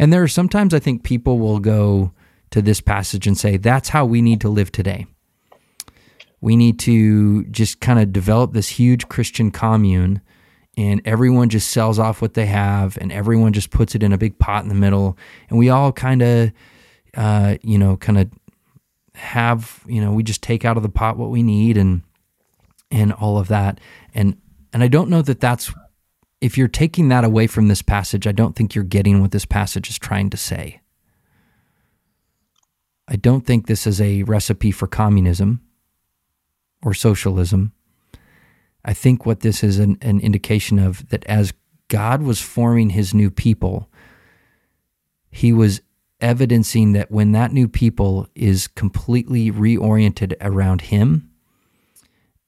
And there are sometimes I think people will go to this passage and say, that's how we need to live today. We need to just kind of develop this huge Christian commune and everyone just sells off what they have and everyone just puts it in a big pot in the middle and we all kind of uh, you know kind of have you know we just take out of the pot what we need and and all of that and and I don't know that that's if you're taking that away from this passage I don't think you're getting what this passage is trying to say I don't think this is a recipe for communism or socialism I think what this is an, an indication of that as God was forming his new people, he was evidencing that when that new people is completely reoriented around him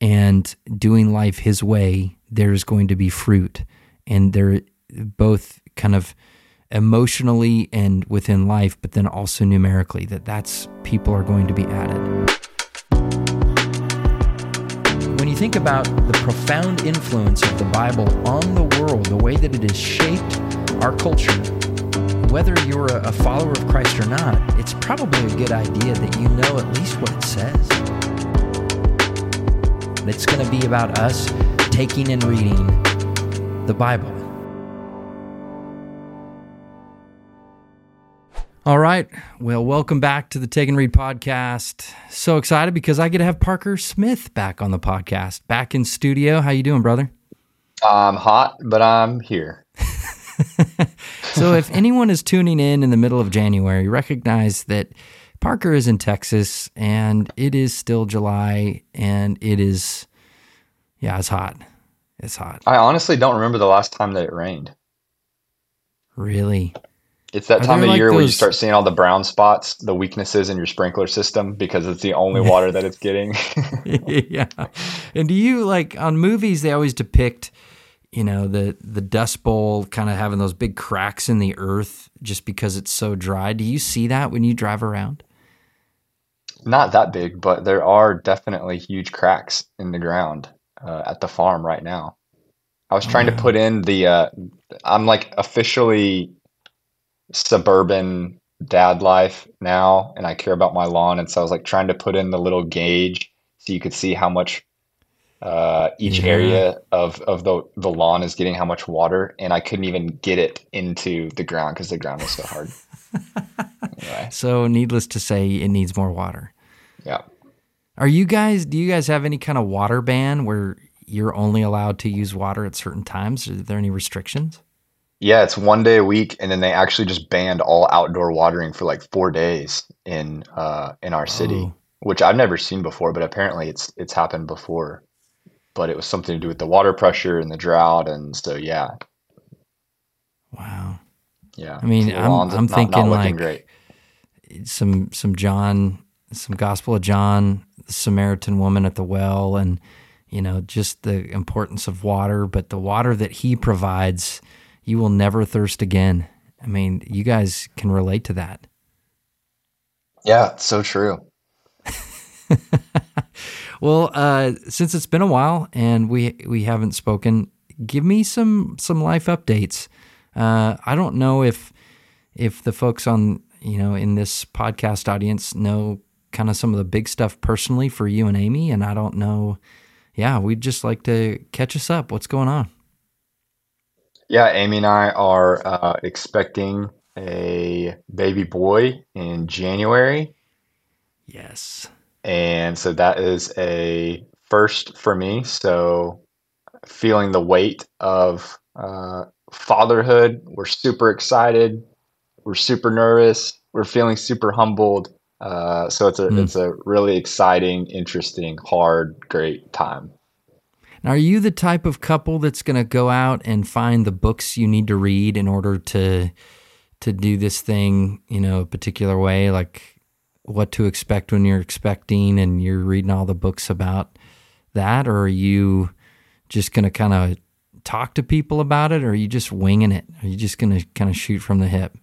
and doing life his way, there's going to be fruit. And they're both kind of emotionally and within life, but then also numerically, that that's people are going to be added when you think about the profound influence of the Bible on the world, the way that it has shaped our culture, whether you're a follower of Christ or not, it's probably a good idea that you know at least what it says. It's going to be about us taking and reading the Bible. All right. Well, welcome back to the Take and Read podcast. So excited because I get to have Parker Smith back on the podcast, back in studio. How you doing, brother? I'm hot, but I'm here. so if anyone is tuning in in the middle of January, recognize that Parker is in Texas and it is still July and it is yeah, it's hot. It's hot. I honestly don't remember the last time that it rained. Really? It's that Are time of like year those... where you start seeing all the brown spots, the weaknesses in your sprinkler system because it's the only water that it's getting. yeah. And do you like on movies they always depict, you know, the the dust bowl kind of having those big cracks in the earth just because it's so dry. Do you see that when you drive around? Not that big, but there are definitely huge cracks in the ground uh, at the farm right now. I was trying oh, to put in the uh, I'm like officially suburban dad life now and I care about my lawn. And so I was like trying to put in the little gauge so you could see how much uh, each yeah. area of, of the, the lawn is getting how much water. And I couldn't even get it into the ground because the ground was so hard. anyway. So needless to say, it needs more water. Yeah. Are you guys, do you guys have any kind of water ban where you're only allowed to use water at certain times? Are there any restrictions? Yeah, it's one day a week, and then they actually just banned all outdoor watering for like four days in uh, in our city, oh. which I've never seen before. But apparently, it's it's happened before. But it was something to do with the water pressure and the drought, and so yeah. Wow. Yeah. I mean, I'm I'm not, thinking not like great. some some John, some Gospel of John, the Samaritan woman at the well, and you know just the importance of water, but the water that he provides you will never thirst again. I mean, you guys can relate to that. Yeah, so true. well, uh, since it's been a while and we we haven't spoken, give me some some life updates. Uh, I don't know if if the folks on you know in this podcast audience know kind of some of the big stuff personally for you and Amy, and I don't know. Yeah, we'd just like to catch us up. What's going on? Yeah, Amy and I are uh, expecting a baby boy in January. Yes. And so that is a first for me. So feeling the weight of uh, fatherhood. We're super excited. We're super nervous. We're feeling super humbled. Uh, so it's a mm. it's a really exciting, interesting, hard, great time. Now, are you the type of couple that's going to go out and find the books you need to read in order to to do this thing, you know, a particular way, like what to expect when you're expecting and you're reading all the books about that or are you just going to kind of talk to people about it or are you just winging it? Are you just going to kind of shoot from the hip?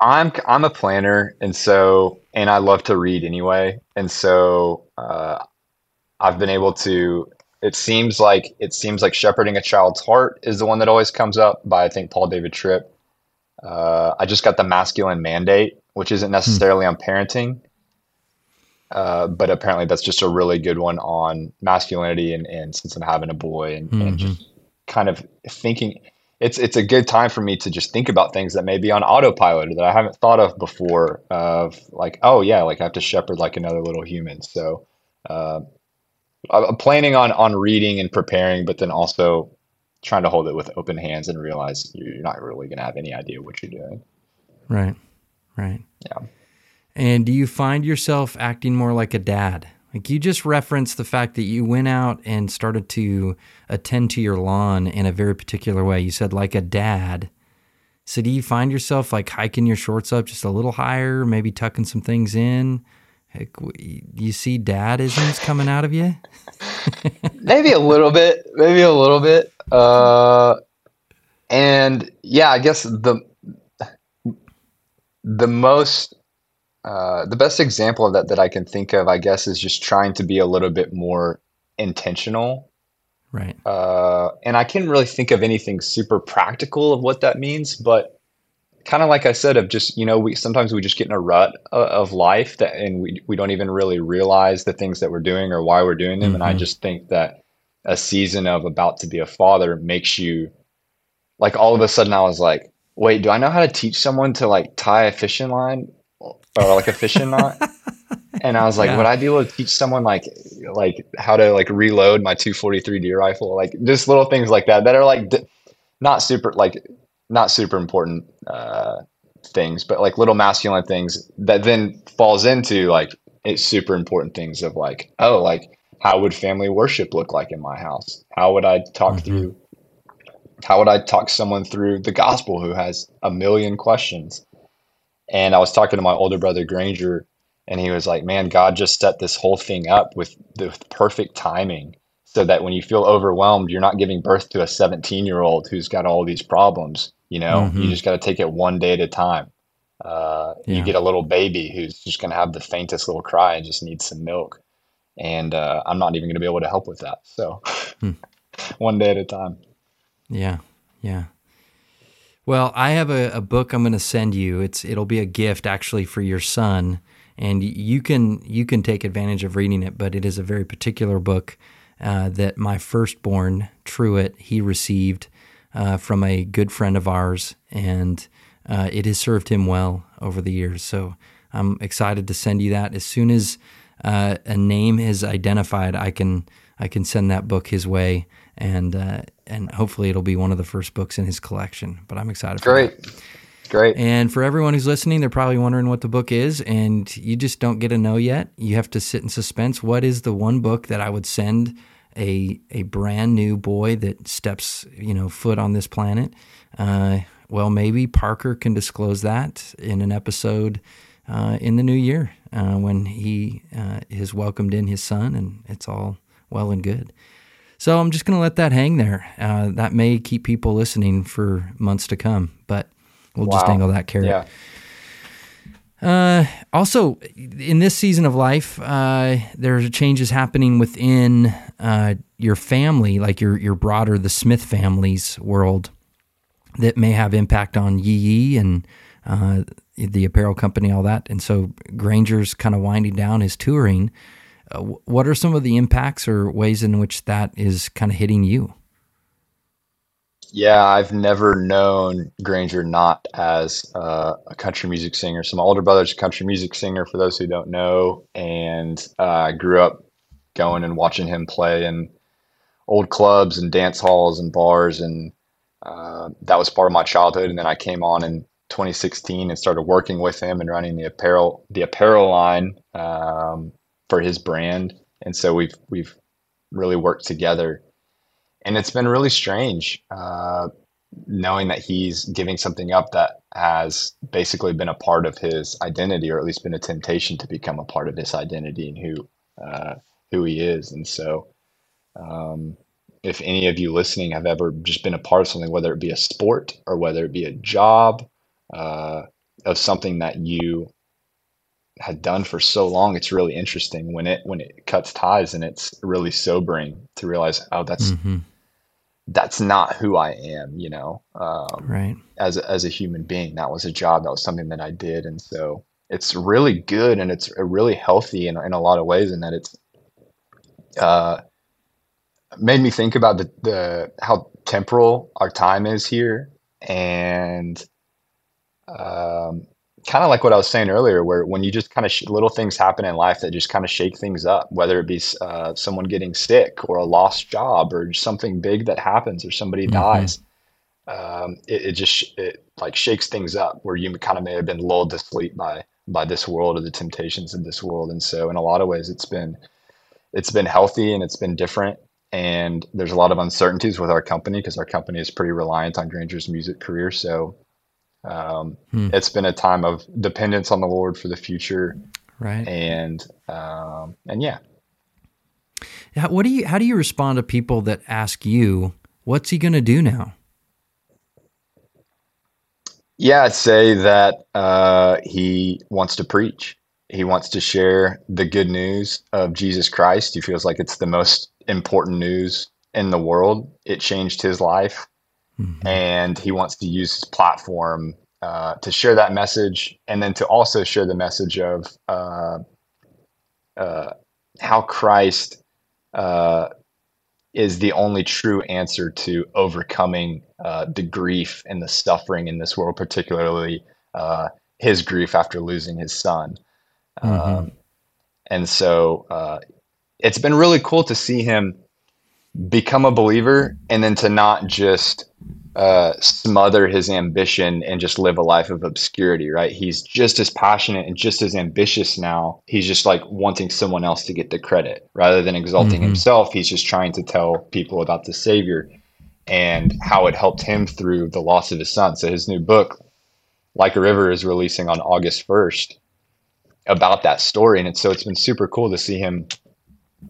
I'm I'm a planner and so and I love to read anyway. And so uh, I've been able to it seems like it seems like shepherding a child's heart is the one that always comes up by I think Paul David Tripp. Uh, I just got the masculine mandate, which isn't necessarily on parenting, uh, but apparently that's just a really good one on masculinity and, and since I'm having a boy and, and just kind of thinking it's it's a good time for me to just think about things that may be on autopilot or that I haven't thought of before of like oh yeah like I have to shepherd like another little human so uh, I'm planning on on reading and preparing but then also trying to hold it with open hands and realize you're not really going to have any idea what you're doing Right. Right. yeah And do you find yourself acting more like a dad? Like you just referenced the fact that you went out and started to attend to your lawn in a very particular way. You said like a dad. So do you find yourself like hiking your shorts up just a little higher, maybe tucking some things in? Like, you see dadisms coming out of you? maybe a little bit maybe a little bit uh and yeah i guess the the most uh the best example of that that i can think of i guess is just trying to be a little bit more intentional Right. uh and i can't really think of anything super practical of what that means but kind of like i said of just you know we sometimes we just get in a rut of, of life that and we, we don't even really realize the things that we're doing or why we're doing them and i Mhm. just think that a season of about to be a father makes you like all of a sudden I was like, wait, do I know how to teach someone to like tie a fishing line or like a fishing knot? And I was like, Yeah. would I be able to teach someone like like how to like reload my 243 deer rifle? Like just little things like that that are like d- not super like not super important uh things, but like little masculine things that then falls into like it's super important things of like, oh, like how would family worship look like in my house? How would I talk Mhm. through how would I talk someone through the gospel who has a million questions? And I was talking to my older brother Granger, and he was like, "Man, God just set this whole thing up with the perfect timing, so that when you feel overwhelmed, you're not giving birth to a 17 year old who's got all these problems. You know, you Mhm. just got to take it one day at a time. Uh, Yeah. You get a little baby who's just going to have the faintest little cry and just needs some milk, and uh, I'm not even going to be able to help with that. So, Hmm. one day at a time. Yeah, yeah. Well, I have a, a book I'm going to send you. It's it'll be a gift actually for your son, and you can you can take advantage of reading it. But it is a very particular book uh, that my firstborn Truett he received uh, from a good friend of ours, and uh, it has served him well over the years. So I'm excited to send you that as soon as uh, a name is identified. I can I can send that book his way, and uh, and hopefully it'll be one of the first books in his collection. But I'm excited. That. Great, great. And for everyone who's listening, they're probably wondering what the book is, and you just don't get to know yet. You have to sit in suspense. What is the one book that I would send a a brand new boy that steps you know foot on this planet? Uh, well, maybe Parker can disclose that in an episode uh, in the new year uh, when he uh, has welcomed in his son, and it's all well and good. So I'm just going to let that hang there. Uh, that may keep people listening for months to come, but we'll just Wow. dangle that carrot. Yeah. Uh, also, in this season of life, uh, there's changes happening within uh, your family, like your your broader the Smith family's world, that may have impact on Yee Yee and uh, the apparel company, all that. And so Granger's kind of winding down his touring. Uh, what are some of the impacts or ways in which that is kind of hitting you? Yeah, I've never known Granger not as uh, a country music singer. So my older brother's a country music singer, for those who don't know, and uh, I grew up going and watching him play in old clubs and dance halls and bars, and uh, that was part of my childhood. And then I came on in 2016 and started working with him and running the apparel the apparel line um, for his brand. And so we've we've really worked together and it's been really strange uh, knowing that he's giving something up that has basically been a part of his identity, or at least been a temptation to become a part of his identity and who uh, who he is. And so, um, if any of you listening have ever just been a part of something, whether it be a sport or whether it be a job, uh, of something that you had done for so long, it's really interesting when it when it cuts ties, and it's really sobering to realize, oh, that's Mm-hmm. that's not who I am, you know. Um, right. As a, as a human being, that was a job. That was something that I did, and so it's really good and it's really healthy in in a lot of ways. In that it's uh, made me think about the the how temporal our time is here, and um, kind of like what I was saying earlier, where when you just kind of sh- little things happen in life that just kind of shake things up, whether it be uh, someone getting sick or a lost job or something big that happens or somebody mm-hmm. dies, um, it, it, just it like shakes things up where you kind of may have been lulled to sleep by by this world or the temptations of this world, and so in a lot of ways, it's been it's been healthy and it's been different. And there's a lot of uncertainties with our company because our company is pretty reliant on Granger's music career. So um, hmm. It's been a time of dependence on the Lord for the future, right? And um, and yeah. What do you? How do you respond to people that ask you, "What's he going to do now?" Yeah, I'd say that uh, he wants to preach. He wants to share the good news of Jesus Christ. He feels like it's the most important news in the world. It changed his life. Mm-hmm. And he wants to use his platform uh, to share that message and then to also share the message of uh, uh, how Christ uh, is the only true answer to overcoming uh, the grief and the suffering in this world, particularly uh, his grief after losing his son. Mm-hmm. Um, and so it's been really cool to see him become a believer and then to not just uh, smother his ambition and just live a life of obscurity, right? He's just as passionate and just as ambitious now. He's just like wanting someone else to get the credit rather than exalting mm-hmm. himself. He's just trying to tell people about the Savior and how it helped him through the loss of his son. So his new book, Like a River, is releasing on August 1st about that story. And it's, so it's been super cool to see him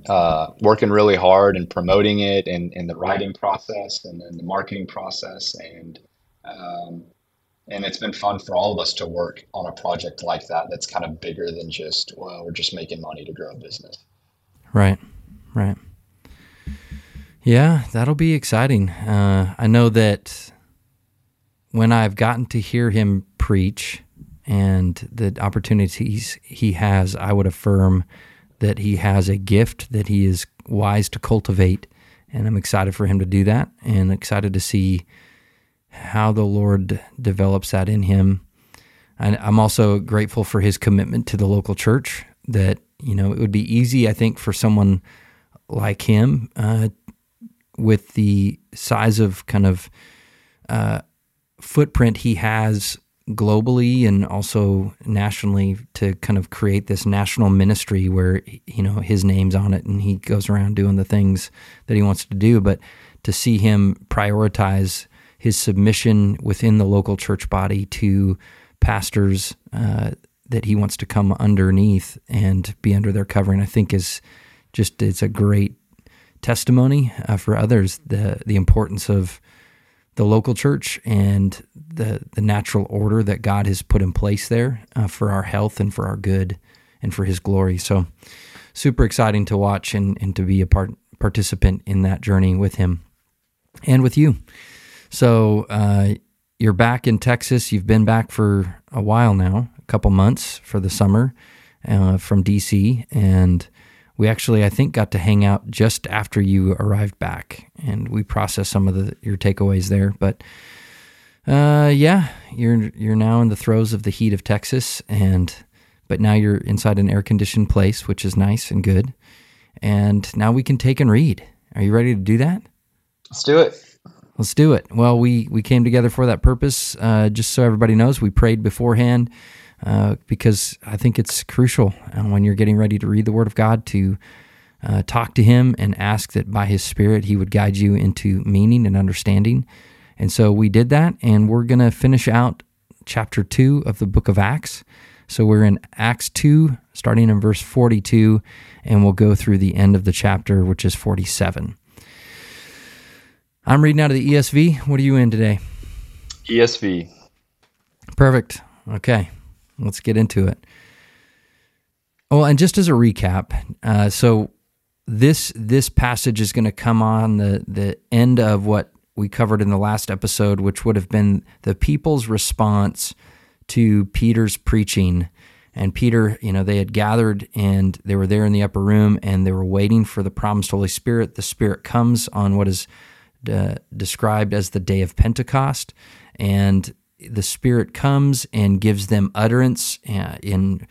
uh, working really hard and promoting it and, and the writing process and then the marketing process. And um, and it's been fun for all of us to work on a project like that that's kind of bigger than just well we're just making money to grow a business. Right. Right. Yeah that'll be exciting. Uh, i know that when i've gotten to hear him preach and the opportunities he has i would affirm that he has a gift that he is wise to cultivate. And I'm excited for him to do that and excited to see how the Lord develops that in him. And I'm also grateful for his commitment to the local church that, you know, it would be easy, I think, for someone like him uh, with the size of kind of uh, footprint he has globally and also nationally to kind of create this national ministry where you know his name's on it and he goes around doing the things that he wants to do. But to see him prioritize his submission within the local church body to pastors uh, that he wants to come underneath and be under their covering i think is just it's a great testimony uh, for others the the importance of the local church and the the natural order that God has put in place there uh, for our health and for our good and for His glory. So, super exciting to watch and, and to be a part participant in that journey with Him and with you. So, uh, you're back in Texas. You've been back for a while now, a couple months for the summer uh, from DC, and we actually I think got to hang out just after you arrived back, and we processed some of the your takeaways there. But uh, yeah, you're you're now in the throes of the heat of Texas, and but now you're inside an air conditioned place, which is nice and good. And now we can take and read. Are you ready to do that? Let's do it. Let's do it. Well, we we came together for that purpose. Uh, just so everybody knows, we prayed beforehand uh, because I think it's crucial uh, when you're getting ready to read the Word of God to uh, talk to Him and ask that by His Spirit He would guide you into meaning and understanding. And so we did that, and we're going to finish out chapter 2 of the book of Acts. So we're in Acts 2, starting in verse 42, and we'll go through the end of the chapter, which is 47. I'm reading out of the ESV. What are you in today? ESV. Perfect. Okay let's get into it. Well, and just as a recap, uh, so this this passage is going to come on the the end of what we covered in the last episode, which would have been the people's response to Peter's preaching. And Peter, you know, they had gathered and they were there in the upper room and they were waiting for the promised Holy Spirit. The Spirit comes on what is uh, described as the day of Pentecost. And the Spirit comes and gives them utterance uh, in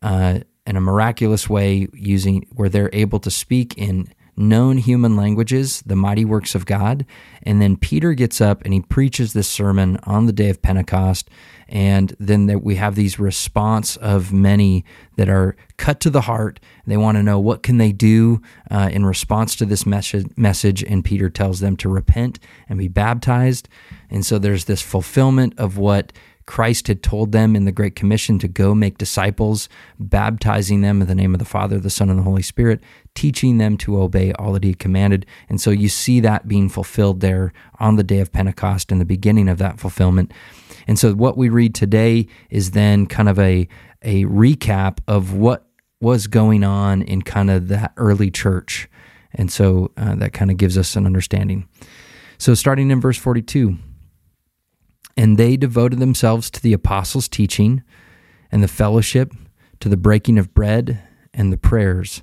uh, in a miraculous way, using where they're able to speak in known human languages, the mighty works of God. And then Peter gets up and he preaches this sermon on the day of Pentecost. And then there, we have these response of many that are cut to the heart. They want to know what can they do uh, in response to this message. And Peter tells them to repent and be baptized. And so there's this fulfillment of what Christ had told them in the Great Commission to go make disciples, baptizing them in the name of the Father, the Son, and the Holy Spirit, teaching them to obey all that He commanded. And so you see that being fulfilled there on the day of Pentecost and the beginning of that fulfillment. And so what we read today is then kind of a, a recap of what was going on in kind of that early church. And so uh, that kind of gives us an understanding. So starting in verse 42. And they devoted themselves to the apostles' teaching and the fellowship, to the breaking of bread and the prayers.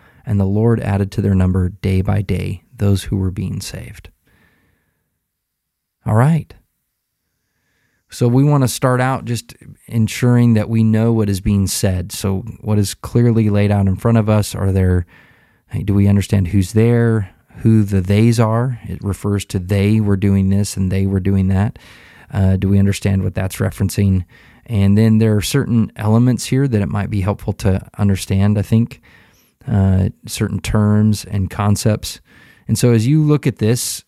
And the Lord added to their number day by day those who were being saved. All right. So we want to start out just ensuring that we know what is being said. So what is clearly laid out in front of us? Are there do we understand who's there? who the theys are. It refers to they were doing this and they were doing that. Uh, do we understand what that's referencing? And then there are certain elements here that it might be helpful to understand, I think, uh, certain terms and concepts. And so as you look at this,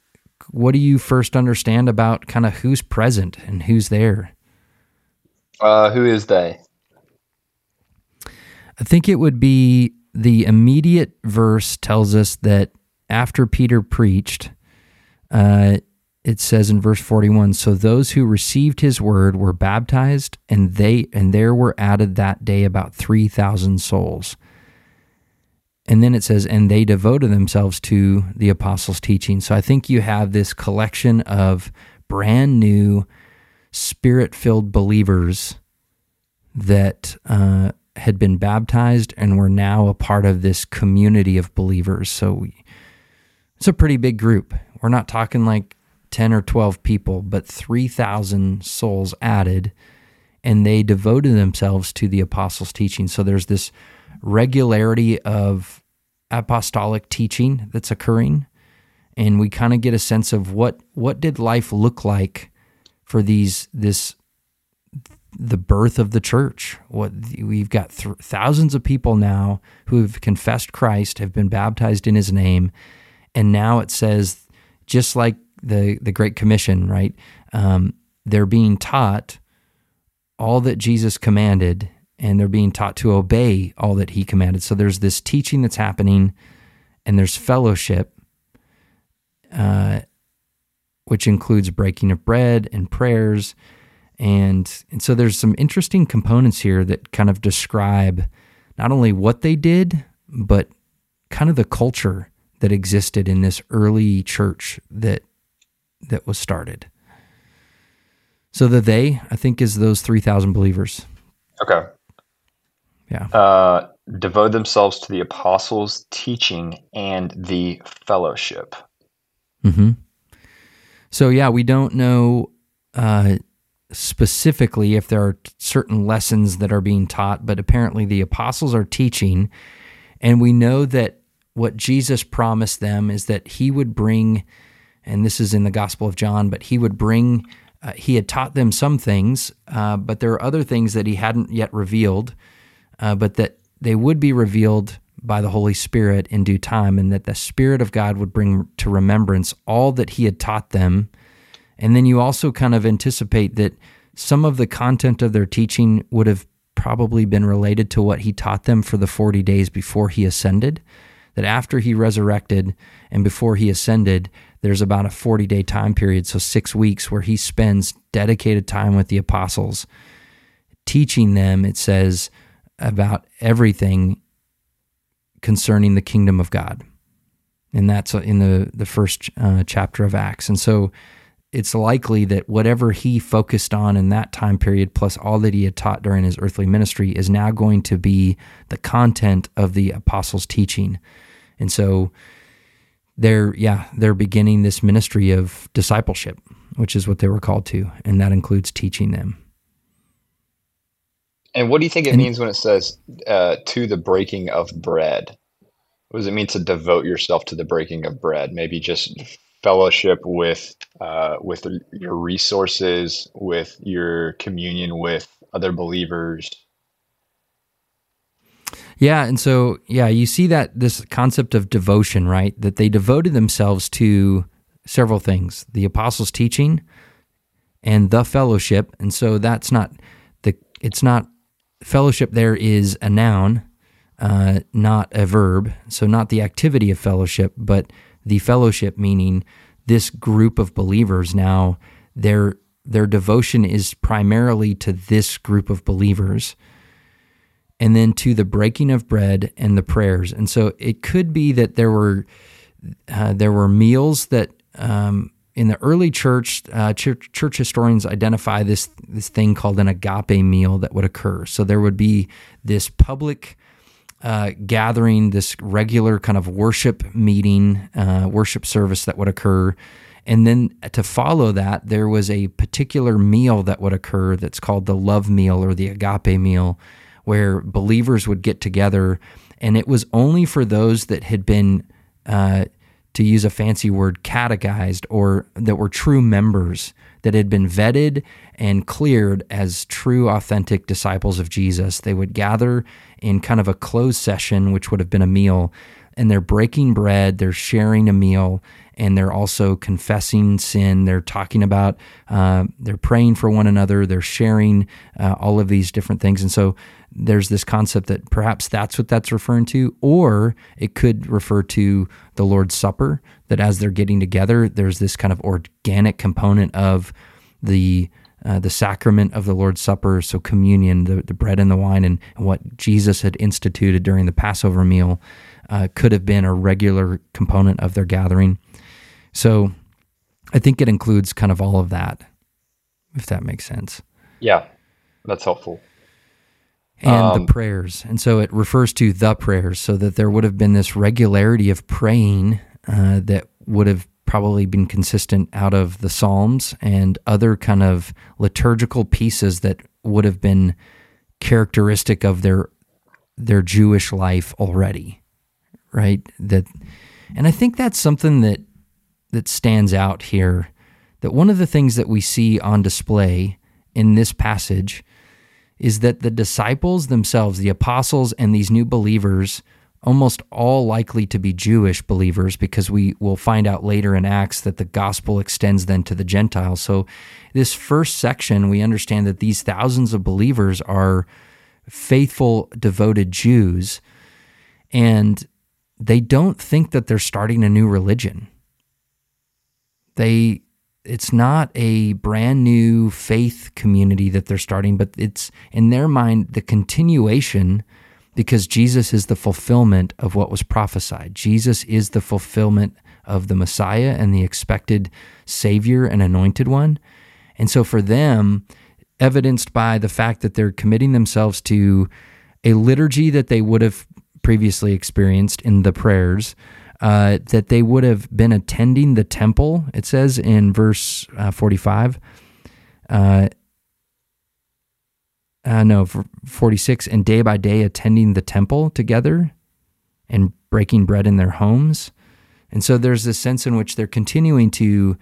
what do you first understand about kind of who's present and who's there? Uh, who is they? I think it would be the immediate verse tells us that after Peter preached, uh, it says in verse 41 so those who received his word were baptized and they and there were added that day about 3000 souls and then it says and they devoted themselves to the apostles teaching so i think you have this collection of brand new spirit filled believers that uh, had been baptized and were now a part of this community of believers so it's a pretty big group. We're not talking like 10 or 12 people, but 3,000 souls added, and they devoted themselves to the apostles' teaching. So there's this regularity of apostolic teaching that's occurring, and we kind of get a sense of what what did life look like for these this the birth of the church. What we've got th- thousands of people now who have confessed Christ, have been baptized in His name, and now it says just like the the Great Commission, right? Um, they're being taught all that Jesus commanded, and they're being taught to obey all that He commanded. So there's this teaching that's happening, and there's fellowship, uh, which includes breaking of bread and prayers. And, and so there's some interesting components here that kind of describe not only what they did, but kind of the culture that existed in this early church that that was started. So the they, I think, is those three thousand believers. Okay. Yeah. Uh, devote themselves to the apostles' teaching and the fellowship. Mm-hmm. So yeah, we don't know uh, specifically if there are certain lessons that are being taught, but apparently the apostles are teaching, and we know that what Jesus promised them is that he would bring, and this is in the Gospel of John, but he would bring, uh, he had taught them some things, uh, but there are other things that he hadn't yet revealed, uh, but that they would be revealed by the Holy Spirit in due time, and that the Spirit of God would bring to remembrance all that He had taught them. And then you also kind of anticipate that some of the content of their teaching would have probably been related to what He taught them for the 40 days before He ascended. That after He resurrected and before He ascended, there's about a 40 day time period, so six weeks, where He spends dedicated time with the apostles, teaching them, it says, about everything concerning the kingdom of God. And that's in the, the first uh, chapter of Acts. And so it's likely that whatever he focused on in that time period, plus all that he had taught during his earthly ministry, is now going to be the content of the apostles' teaching. And so they're, yeah, they're beginning this ministry of discipleship, which is what they were called to. And that includes teaching them. And what do you think it and, means when it says uh, to the breaking of bread? What does it mean to devote yourself to the breaking of bread? Maybe just fellowship with uh, with your resources, with your communion with other believers. Yeah, and so yeah, you see that this concept of devotion, right? That they devoted themselves to several things: the apostles' teaching and the fellowship. And so that's not the it's not fellowship there is a noun, uh, not a verb. So, not the activity of fellowship, but the fellowship, meaning this group of believers now, their, their devotion is primarily to this group of believers and then to the breaking of bread and the prayers. And so it could be that there were uh, there were meals that um, in the early church, uh, church, church historians identify this this thing called an agape meal that would occur. So there would be this public uh, gathering, this regular kind of worship meeting, uh, worship service that would occur. And then to follow that, there was a particular meal that would occur that's called the love meal or the agape meal, where believers would get together. And it was only for those that had been uh, to use a fancy word, catechized or that were true members that had been vetted and cleared as true, authentic disciples of Jesus. They would gather in kind of a closed session, which would have been a meal, and they're breaking bread, they're sharing a meal, and they're also confessing sin. They're talking about, uh, they're praying for one another, they're sharing uh, all of these different things. And so there's this concept that perhaps that's what that's referring to, or it could refer to the Lord's Supper, that as they're getting together, there's this kind of organic component of the uh, the sacrament of the Lord's Supper, so communion, the, the bread and the wine, and, what Jesus had instituted during the Passover meal uh, could have been a regular component of their gathering. So I think it includes kind of all of that, if that makes sense. Yeah, that's helpful and um, the prayers. And so it refers to the prayers, so that there would have been this regularity of praying uh, that would have probably been consistent out of the Psalms and other kind of liturgical pieces that would have been characteristic of their their Jewish life already, right? That, and I think that's something that that stands out here. That one of the things that we see on display in this passage is that the disciples themselves, the apostles, and these new believers, almost all likely to be Jewish believers, because we will find out later in Acts that the gospel extends then to the Gentiles. So, this first section, we understand that these thousands of believers are faithful, devoted Jews, and they don't think that they're starting a new religion. They it's not a brand new faith community that they're starting, but it's in their mind the continuation because Jesus is the fulfillment of what was prophesied. Jesus is the fulfillment of the Messiah and the expected Savior and anointed one. And so for them, evidenced by the fact that they're committing themselves to a liturgy that they would have previously experienced in the prayers, uh, that they would have been attending the temple. It says in verse uh, 45. Uh, uh, no, 46, and day by day attending the temple together and breaking bread in their homes. And so there's this sense in which they're continuing to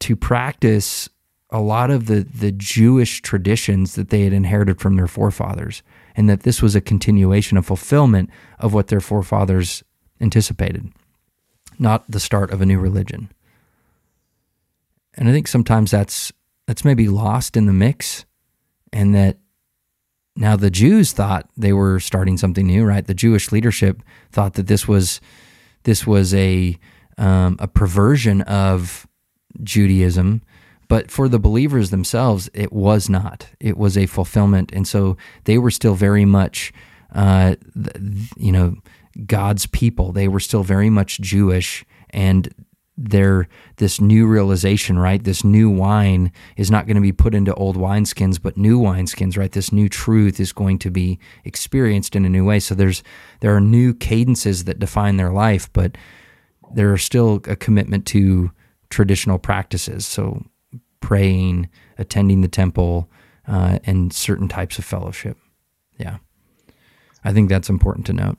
to practice a lot of the the Jewish traditions that they had inherited from their forefathers, and that this was a continuation, a fulfillment of what their forefathers anticipated, not the start of a new religion. And I think sometimes that's that's maybe lost in the mix, and that now the Jews thought they were starting something new, right? The Jewish leadership thought that this was this was a um, a perversion of Judaism, but for the believers themselves, it was not. It was a fulfillment, and so they were still very much, uh, you know, God's people. They were still very much Jewish, and their this new realization, right? This new wine is not going to be put into old wineskins, but new wineskins, right? This new truth is going to be experienced in a new way. So there's there are new cadences that define their life, but there are still a commitment to traditional practices. So praying, attending the temple, uh, and certain types of fellowship. Yeah, I think that's important to note.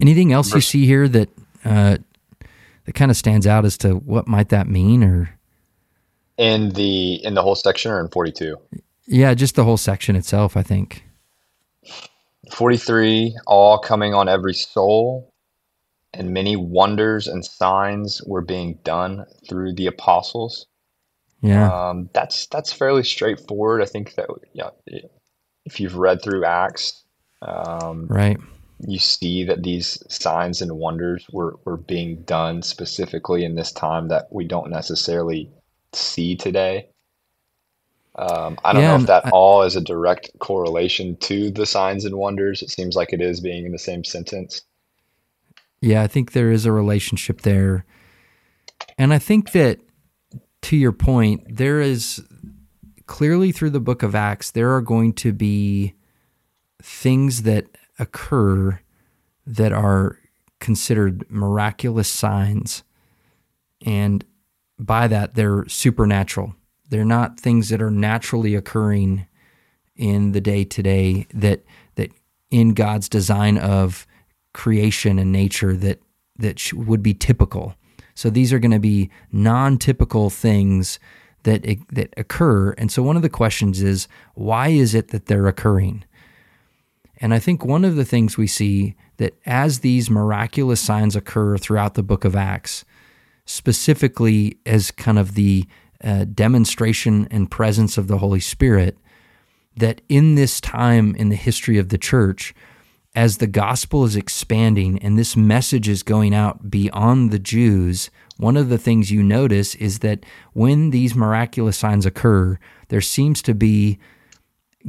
Anything else you see here that uh, that kind of stands out as to what might that mean or? In the in the whole section or in 42 yeah just the whole section itself i think. 43 all coming on every soul and many wonders and signs were being done through the apostles. Yeah. Um, that's that's fairly straightforward. I think that yeah if you've read through acts um, right you see that these signs and wonders were, were being done specifically in this time that we don't necessarily see today. Um, I don't yeah, know if that I, all is a direct correlation to the signs and wonders. It seems like it is being in the same sentence. Yeah, I think there is a relationship there. And I think that to your point, there is clearly through the book of Acts, there are going to be things that occur that are considered miraculous signs. And by that, they're supernatural. They're not things that are naturally occurring in the day to day that that in God's design of creation and nature that that would be typical. So these are going to be non-typical things that that occur. And so one of the questions is why is it that they're occurring? And I think one of the things we see that as these miraculous signs occur throughout the book of Acts, specifically as kind of the uh, demonstration and presence of the Holy Spirit, that in this time in the history of the church, as the gospel is expanding and this message is going out beyond the Jews, one of the things you notice is that when these miraculous signs occur, there seems to be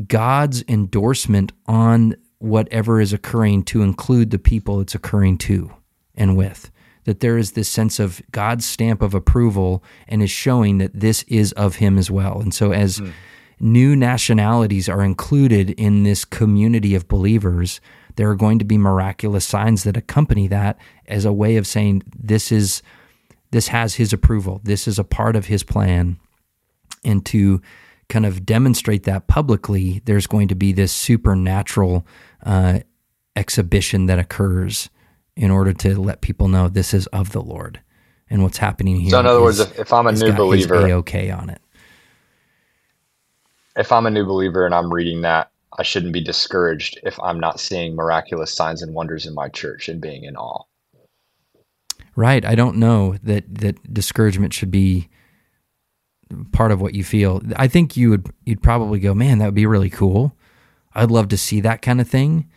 God's endorsement on whatever is occurring to include the people it's occurring to and with. That there is this sense of God's stamp of approval and is showing that this is of Him as well. And so, as mm. new nationalities are included in this community of believers, there are going to be miraculous signs that accompany that as a way of saying this is this has his approval. This is a part of his plan. And to kind of demonstrate that publicly, there's going to be this supernatural uh, exhibition that occurs in order to let people know this is of the Lord and what's happening here. So, in other is, words, if, if I'm a new believer, okay on it. If I'm a new believer and I'm reading that, I shouldn't be discouraged if I'm not seeing miraculous signs and wonders in my church and being in awe. Right. I don't know that that discouragement should be part of what you feel. I think you would you'd probably go, man, that would be really cool. I'd love to see that kind of thing.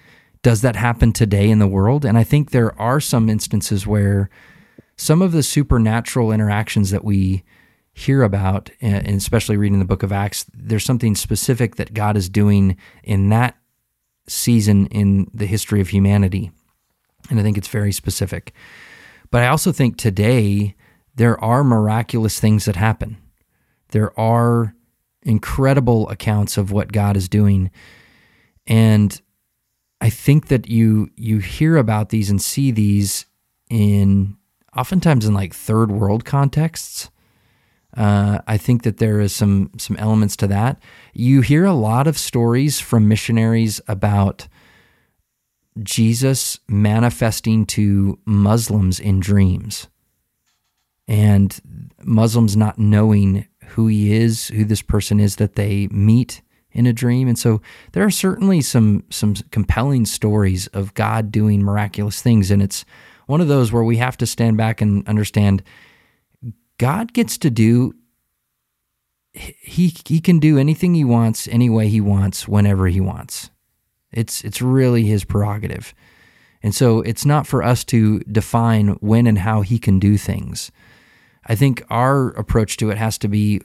Does that happen today in the world? And I think there are some instances where some of the supernatural interactions that we hear about, and especially reading the book of Acts, there's something specific that God is doing in that season in the history of humanity. And I think it's very specific. But I also think today there are miraculous things that happen there are incredible accounts of what God is doing. And I think that you you hear about these and see these in oftentimes in like third world contexts. Uh, I think that there is some some elements to that. You hear a lot of stories from missionaries about Jesus manifesting to Muslims in dreams, and Muslims not knowing who he is, who this person is that they meet in a dream. And so there are certainly some some compelling stories of God doing miraculous things and it's one of those where we have to stand back and understand God gets to do he he can do anything he wants any way he wants whenever he wants. It's it's really his prerogative. And so it's not for us to define when and how he can do things. I think our approach to it has to be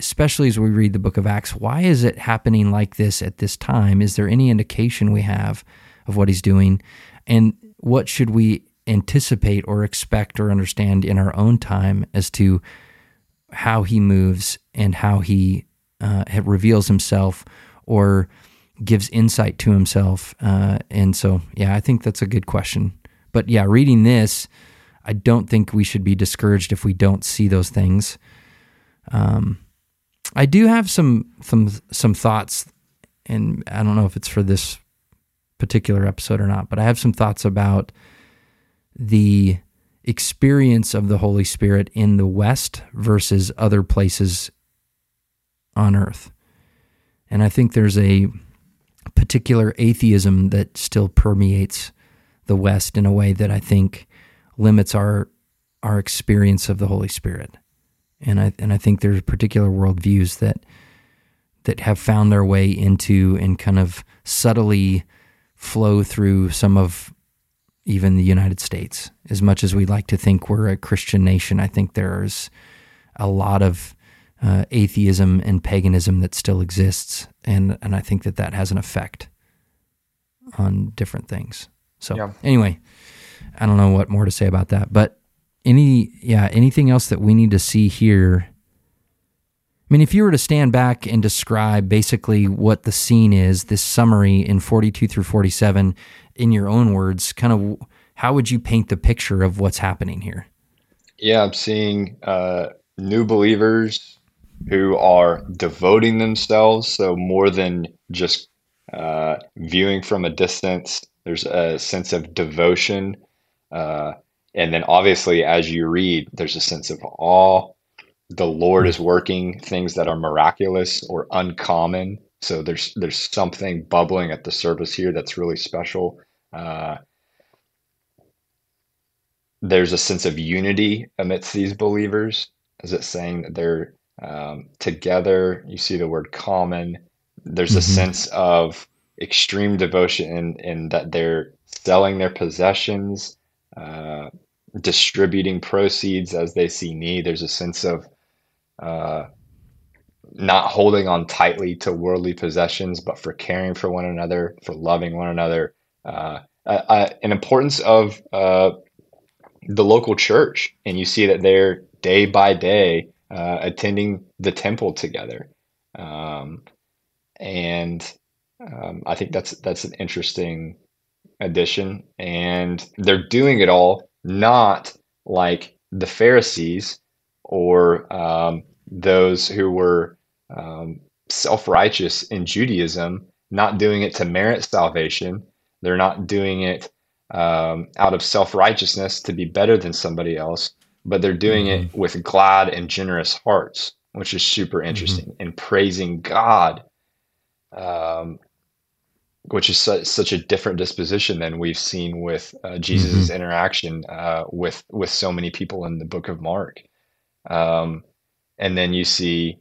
especially as we read the book of Acts, why is it happening like this at this time? Is there any indication we have of what he's doing? And what should we anticipate or expect or understand in our own time as to how he moves and how he uh, reveals himself or gives insight to himself? Uh, and so, yeah, I think that's a good question. But yeah, reading this, I don't think we should be discouraged if we don't see those things. Um, I do have some some some thoughts, and I don't know if it's for this particular episode or not, but I have some thoughts about the experience of the Holy Spirit in the West versus other places on earth. And I think there's a particular atheism that still permeates the West in a way that I think limits our our experience of the Holy Spirit and I and I think there's particular worldviews that that have found their way into and kind of subtly flow through some of even the United States. As much as we like to think we're a Christian nation, I think there's a lot of uh, atheism and paganism that still exists, and and I think that that has an effect on different things. So yeah. anyway, I don't know what more to say about that, but any yeah anything else that we need to see here I mean, if you were to stand back and describe basically what the scene is, this summary in 42 through 47, in your own words, kind of how would you paint the picture of what's happening here? Yeah, I'm seeing uh, new believers who are devoting themselves. So, more than just uh, viewing from a distance, there's a sense of devotion. Uh, and then obviously, as you read, there's a sense of awe. The Lord is working things that are miraculous or uncommon. So there's there's something bubbling at the surface here that's really special. Uh, there's a sense of unity amidst these believers. Is it saying that they're um, together? You see the word common. There's mm-hmm. a sense of extreme devotion in, in that they're selling their possessions uh, distributing proceeds as they see need. There's a sense of uh, not holding on tightly to worldly possessions, but for caring for one another, for loving one another. Uh, an importance of uh, the local church, and you see that they're day by day uh, attending the temple together, um, and um, I think that's that's an interesting addition, and they're doing it all not like the Pharisees or um, those who were um, self righteous in Judaism, not doing it to merit salvation. They're not doing it um, out of self righteousness to be better than somebody else, but they're doing mm-hmm. it with glad and generous hearts, which is super mm-hmm. interesting, mm-hmm. and praising God um, which is su- such a different disposition than we've seen with uh, Jesus' mm-hmm. interaction uh, with with so many people in the book of Mark. Um, and then you see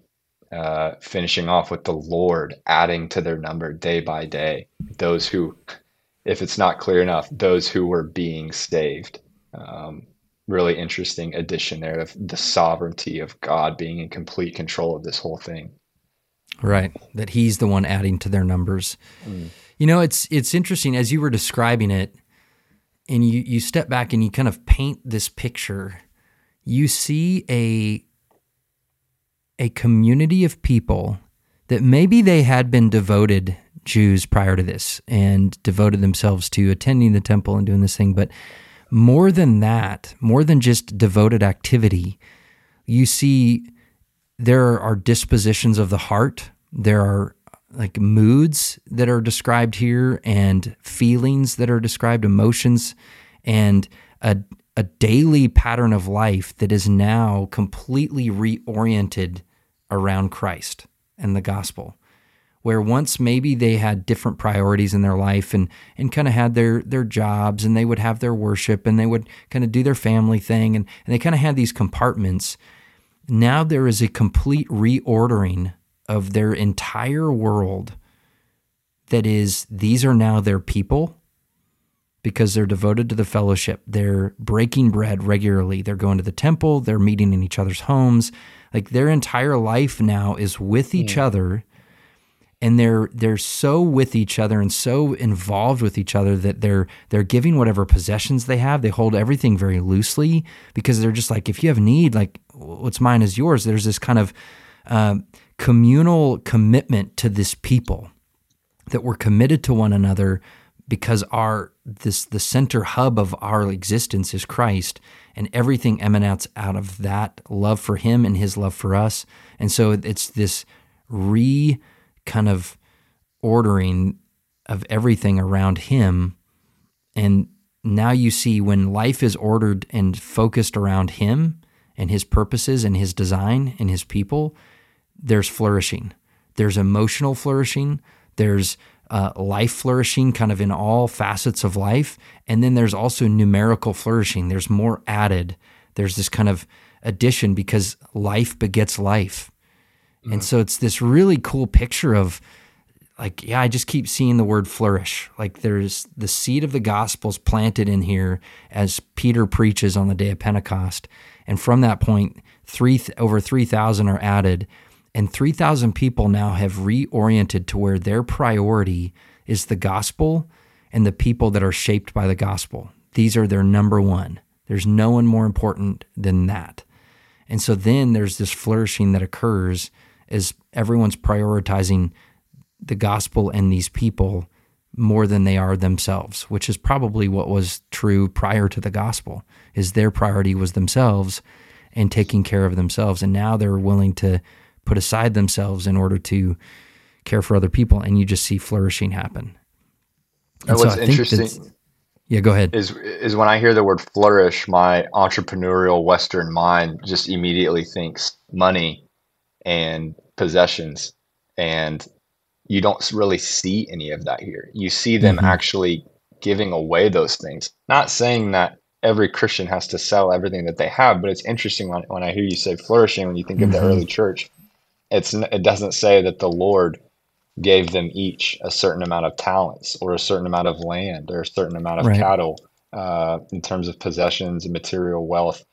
uh, finishing off with the Lord adding to their number day by day those who, if it's not clear enough, those who were being saved. Um, really interesting addition there of the sovereignty of God being in complete control of this whole thing. Right, that He's the one adding to their numbers. Mm. You know, it's it's interesting as you were describing it, and you you step back and you kind of paint this picture. You see a a community of people that maybe they had been devoted Jews prior to this and devoted themselves to attending the temple and doing this thing, but more than that, more than just devoted activity, you see there are dispositions of the heart. There are like moods that are described here and feelings that are described, emotions, and a, a daily pattern of life that is now completely reoriented around Christ and the gospel. Where once maybe they had different priorities in their life and, and kind of had their, their jobs and they would have their worship and they would kind of do their family thing and, and they kind of had these compartments. Now there is a complete reordering of their entire world that is, these are now their people because they're devoted to the fellowship. They're breaking bread regularly. They're going to the temple. They're meeting in each other's homes. Like their entire life now is with each other and they're they're so with each other and so involved with each other that they're they're giving whatever possessions they have. They hold everything very loosely because they're just like if you have need like what's mine is yours. There's this kind of uh, communal commitment to this people that we're committed to one another because our this the center hub of our existence is Christ and everything emanates out of that love for him and his love for us. And so it's this re kind of ordering of everything around him and now you see when life is ordered and focused around him and his purposes and his design and his people there's flourishing there's emotional flourishing there's uh, life flourishing kind of in all facets of life. And then there's also numerical flourishing. There's more added. There's this kind of addition because life begets life. Mm-hmm. And so it's this really cool picture of like, yeah, I just keep seeing the word flourish. Like there's the seed of the gospel's planted in here as Peter preaches on the day of Pentecost. And from that point, three over 3,000 are added. And 3,000 people now have reoriented to where their priority is the gospel and the people that are shaped by the gospel. These are their number one. There's no one more important than that. And so then there's this flourishing that occurs as everyone's prioritizing the gospel and these people more than they are themselves, which is probably what was true prior to the gospel. Is their priority was themselves and taking care of themselves and now they're willing to put aside themselves in order to care for other people, and you just see flourishing happen. And what's so interesting, yeah, go ahead. Is is when I hear the word flourish, my entrepreneurial Western mind just immediately thinks money and possessions, and you don't really see any of that here. You see them mm-hmm. actually giving away those things. Not saying that every Christian has to sell everything that they have, but it's interesting when, when I hear you say flourishing, when you think mm-hmm. of the mm-hmm. early church, it's it doesn't say that the Lord gave them each a certain amount of talents or a certain amount of land or a certain amount of right. cattle uh, in terms of possessions and material wealth.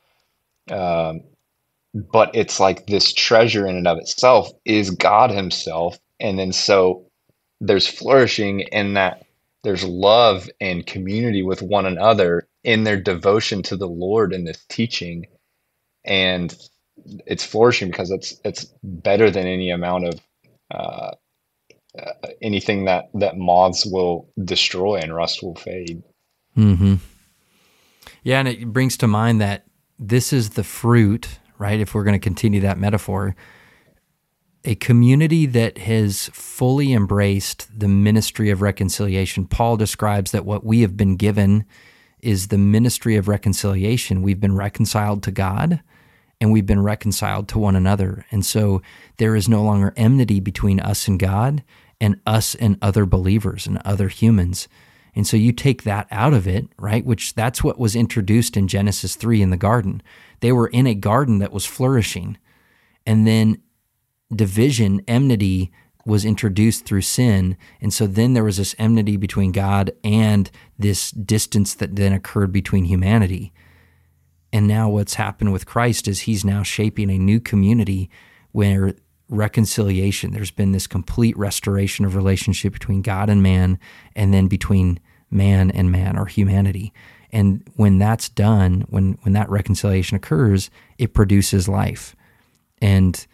Um, but it's like this treasure in and of itself is God Himself, and then so there's flourishing in that there's love and community with one another in their devotion to the Lord in this teaching, and it's flourishing because it's it's better than any amount of uh, uh, anything that that moths will destroy and rust will fade. Hmm. Yeah, and it brings to mind that this is the fruit, right? If we're going to continue that metaphor, a community that has fully embraced the ministry of reconciliation. Paul describes that what we have been given is the ministry of reconciliation. We've been reconciled to God and we've been reconciled to one another. And so there is no longer enmity between us and God and us and other believers and other humans. And so you take that out of it, right? Which that's what was introduced in Genesis 3 in the garden. They were in a garden that was flourishing. And then division, enmity was introduced through sin. And so then there was this enmity between God and this distance that then occurred between humanity. And now what's happened with Christ is he's now shaping a new community where reconciliation, there's been this complete restoration of relationship between God and man, and then between man and man or humanity. And when that's done, when when that reconciliation occurs, it produces life. And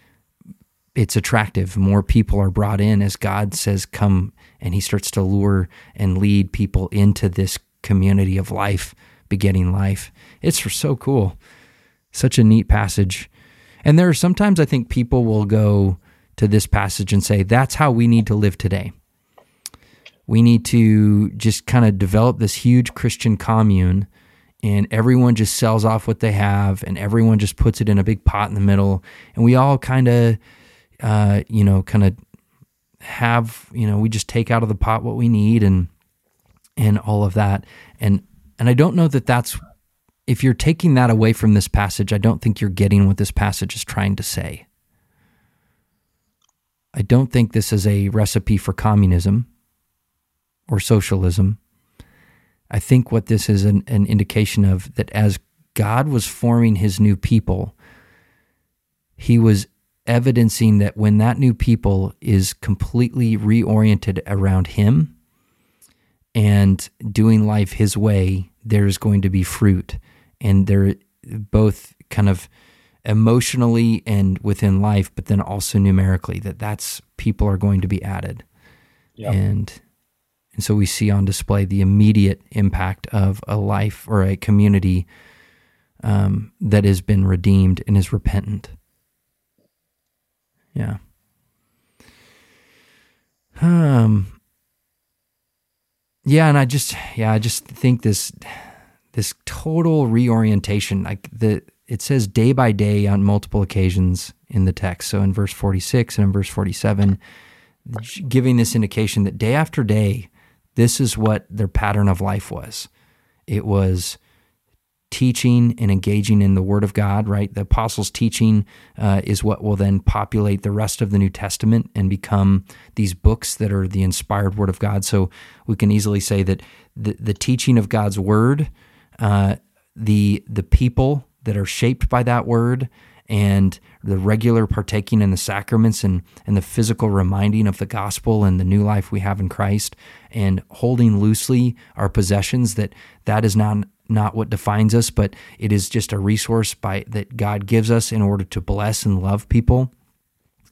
it's attractive. More people are brought in as God says, come, and he starts to lure and lead people into this community of life begetting life. It's so cool. Such a neat passage. And there are sometimes I think people will go to this passage and say, that's how we need to live today. We need to just kind of develop this huge Christian commune and everyone just sells off what they have and everyone just puts it in a big pot in the middle and we all kind of uh, you know kind of have you know we just take out of the pot what we need and and all of that. And and I don't know that that's if you're taking that away from this passage I don't think you're getting what this passage is trying to say. I don't think this is a recipe for communism or socialism I think what this is an, an indication of that as God was forming his new people, he was evidencing that when that new people is completely reoriented around him and doing life his way, there's going to be fruit. And they're both kind of emotionally and within life, but then also numerically, that that's people are going to be added. Yep. And and so we see on display the immediate impact of a life or a community um, that has been redeemed and is repentant. Yeah. Um. Yeah, and I just yeah I just think this this total reorientation like the it says day by day on multiple occasions in the text. So in verse 46 and in verse 47, giving this indication that day after day, this is what their pattern of life was. It was teaching and engaging in the Word of God, right? The apostles' teaching uh, is what will then populate the rest of the New Testament and become these books that are the inspired Word of God. So we can easily say that the, the teaching of God's Word, uh, the the people that are shaped by that Word, and the regular partaking in the sacraments and, and the physical reminding of the gospel and the new life we have in Christ and holding loosely our possessions that that is not not what defines us but it is just a resource by that God gives us in order to bless and love people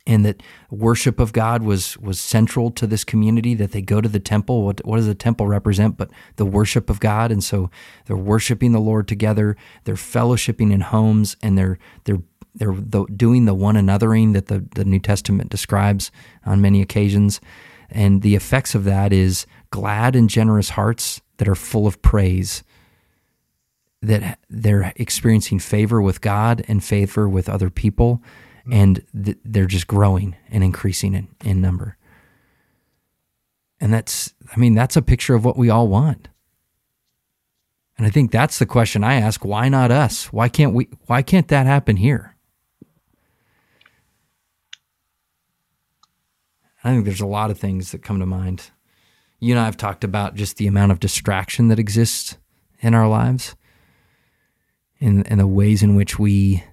and that worship of God was was central to this community. That they go to the temple. What what does the temple represent? But the worship of God, and so they're worshiping the Lord together. They're fellowshipping in homes, and they're they're they're the, doing the one anothering that the, the New Testament describes on many occasions. And the effects of that is glad and generous hearts that are full of praise, that they're experiencing favor with God and favor with other people, mm-hmm. and th- they're just growing and increasing in, in number. And that's, I mean, that's a picture of what we all want. And I think that's the question I ask, why not us? Why can't we why can't that happen here? I think there's a lot of things that come to mind. You and I have talked about just the amount of distraction that exists in our lives and, and the ways in which we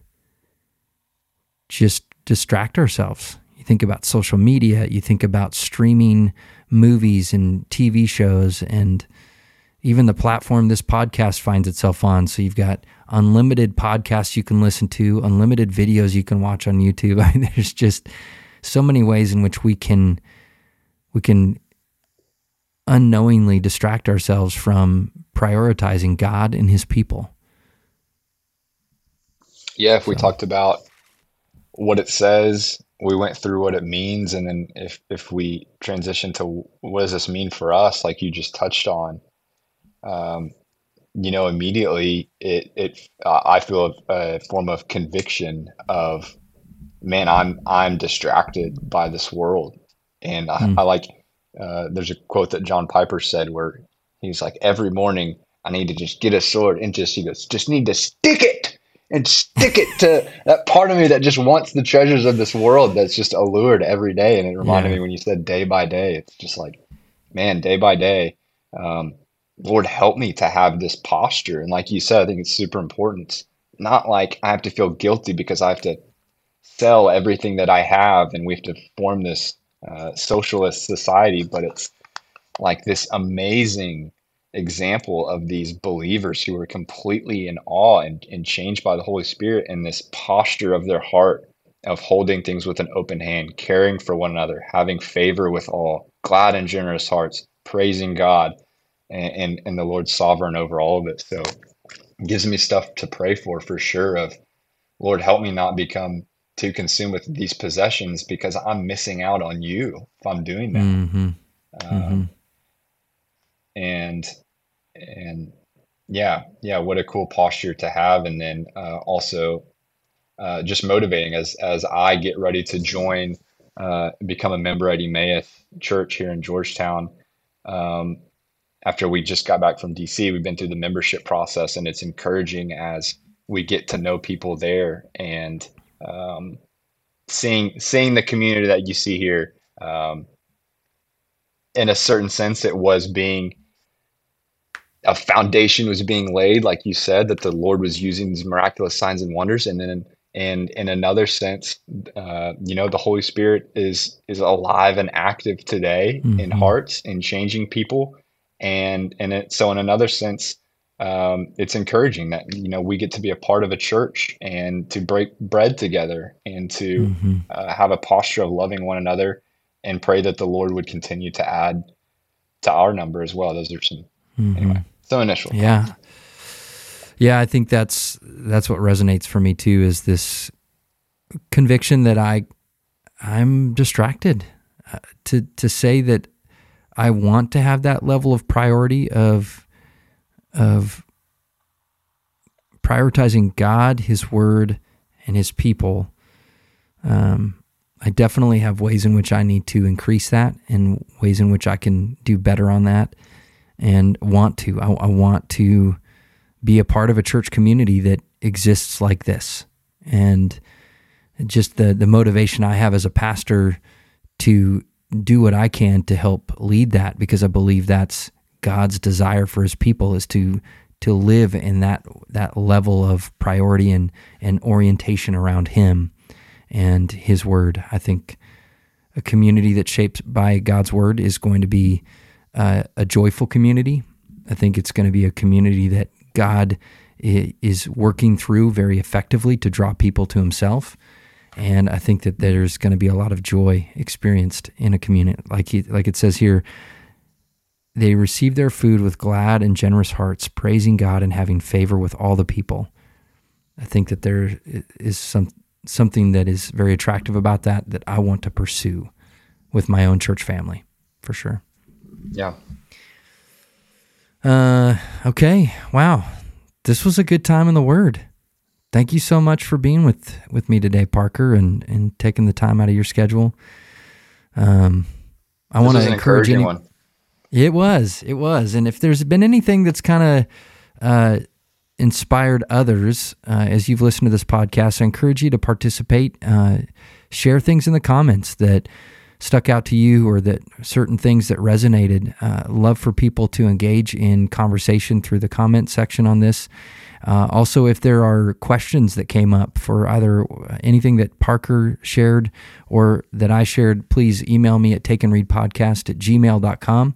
just distract ourselves. You think about social media, you think about streaming movies and TV shows, and even the platform this podcast finds itself on. So you've got unlimited podcasts you can listen to, unlimited videos you can watch on YouTube. I mean, there's just so many ways in which we can we can unknowingly distract ourselves from prioritizing God and his people. Yeah, if we so. talked about what it says, we went through what it means and then if if we transition to what does this mean for us like you just touched on um, you know immediately it it uh, I feel a, a form of conviction of man, I'm I'm distracted by this world, and I, mm. I like. Uh, there's a quote that John Piper said where he's like, every morning I need to just get a sword and just he goes, just need to stick it and stick it to that part of me that just wants the treasures of this world that's just allured every day. And it reminded yeah. me when you said day by day, it's just like, man, day by day. Um, Lord, help me to have this posture. And like you said, I think it's super important. It's not like I have to feel guilty because I have to sell everything that I have and we have to form this uh, socialist society, but it's like this amazing example of these believers who are completely in awe and, and changed by the Holy Spirit and this posture of their heart of holding things with an open hand, caring for one another, having favor with all, glad and generous hearts, praising God and, and, and the Lord sovereign over all of it. So it gives me stuff to pray for for sure of Lord, help me not become too consume with these possessions because I'm missing out on you if I'm doing that. Mm-hmm. Um, mm-hmm. And and yeah, yeah, what a cool posture to have, and then uh, also uh, just motivating as as I get ready to join, uh, become a member at Emmaus Church here in Georgetown. Um, after we just got back from DC, we've been through the membership process, and it's encouraging as we get to know people there and um, seeing seeing the community that you see here. Um, in a certain sense, it was being a foundation was being laid, like you said, that the Lord was using these miraculous signs and wonders, and then and in another sense, uh, you know, the Holy Spirit is is alive and active today mm-hmm. in hearts and changing people, and and it, so in another sense, um, it's encouraging that you know we get to be a part of a church and to break bread together and to mm-hmm. uh, have a posture of loving one another and pray that the Lord would continue to add to our number as well. Those are some mm-hmm. anyway. So initial. Yeah. Yeah, I think that's that's what resonates for me too is this conviction that I I'm distracted uh, to to say that I want to have that level of priority of of prioritizing God, His Word, and His people. Um, I definitely have ways in which I need to increase that, and ways in which I can do better on that, and want to. I, I want to be a part of a church community that exists like this, and just the the motivation I have as a pastor to do what I can to help lead that because I believe that's God's desire for his people is to to live in that that level of priority and and orientation around him and his word. I think a community that's shaped by God's word is going to be uh, a joyful community. I think it's going to be a community that God is working through very effectively to draw people to himself. And I think that there's going to be a lot of joy experienced in a community. Like he, like it says here, they received their food with glad and generous hearts, praising God and having favor with all the people. I think that there is some something that is very attractive about that that I want to pursue with my own church family, for sure. Yeah. Uh, okay. Wow. This was a good time in the Word. Thank you so much for being with with me today, Parker, and and taking the time out of your schedule. Um, I want to encourage anyone. It was. It was. And if there's been anything that's kind of uh, inspired others uh, as you've listened to this podcast, I encourage you to participate. Uh, share things in the comments that stuck out to you or that certain things that resonated. Uh, love for people to engage in conversation through the comment section on this. Uh, also, if there are questions that came up for either anything that Parker shared or that I shared, please email me at takeandreadpodcast at gmail.com.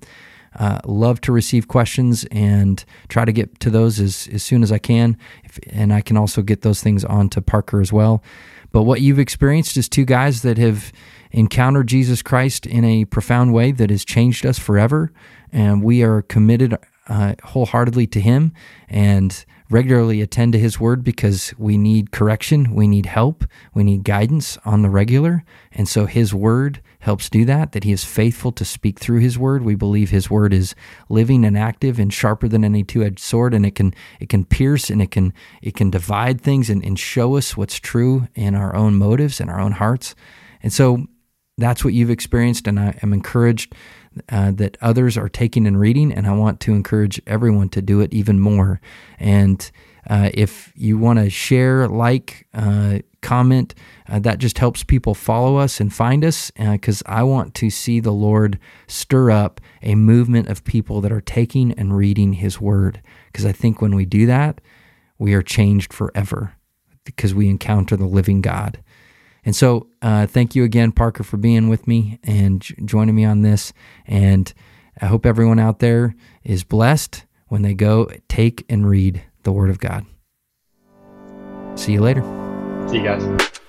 Uh, love to receive questions and try to get to those as, as soon as I can. If, and I can also get those things on to Parker as well. But what you've experienced is two guys that have encountered Jesus Christ in a profound way that has changed us forever. And we are committed uh, wholeheartedly to Him. And regularly attend to His Word because we need correction, we need help, we need guidance on the regular. And so His Word helps do that, that He is faithful to speak through His Word. We believe His Word is living and active and sharper than any two-edged sword, and it can it can pierce and it can it can divide things and, and show us what's true in our own motives and our own hearts. And so that's what you've experienced, and I am encouraged uh, that others are taking and reading, and I want to encourage everyone to do it even more. And uh, if you want to share, like, uh, comment, uh, that just helps people follow us and find us because uh, I want to see the Lord stir up a movement of people that are taking and reading His Word. Because I think when we do that, we are changed forever because we encounter the living God. And so, uh, thank you again, Parker, for being with me and j- joining me on this. And I hope everyone out there is blessed when they go take and read the Word of God. See you later. See you guys.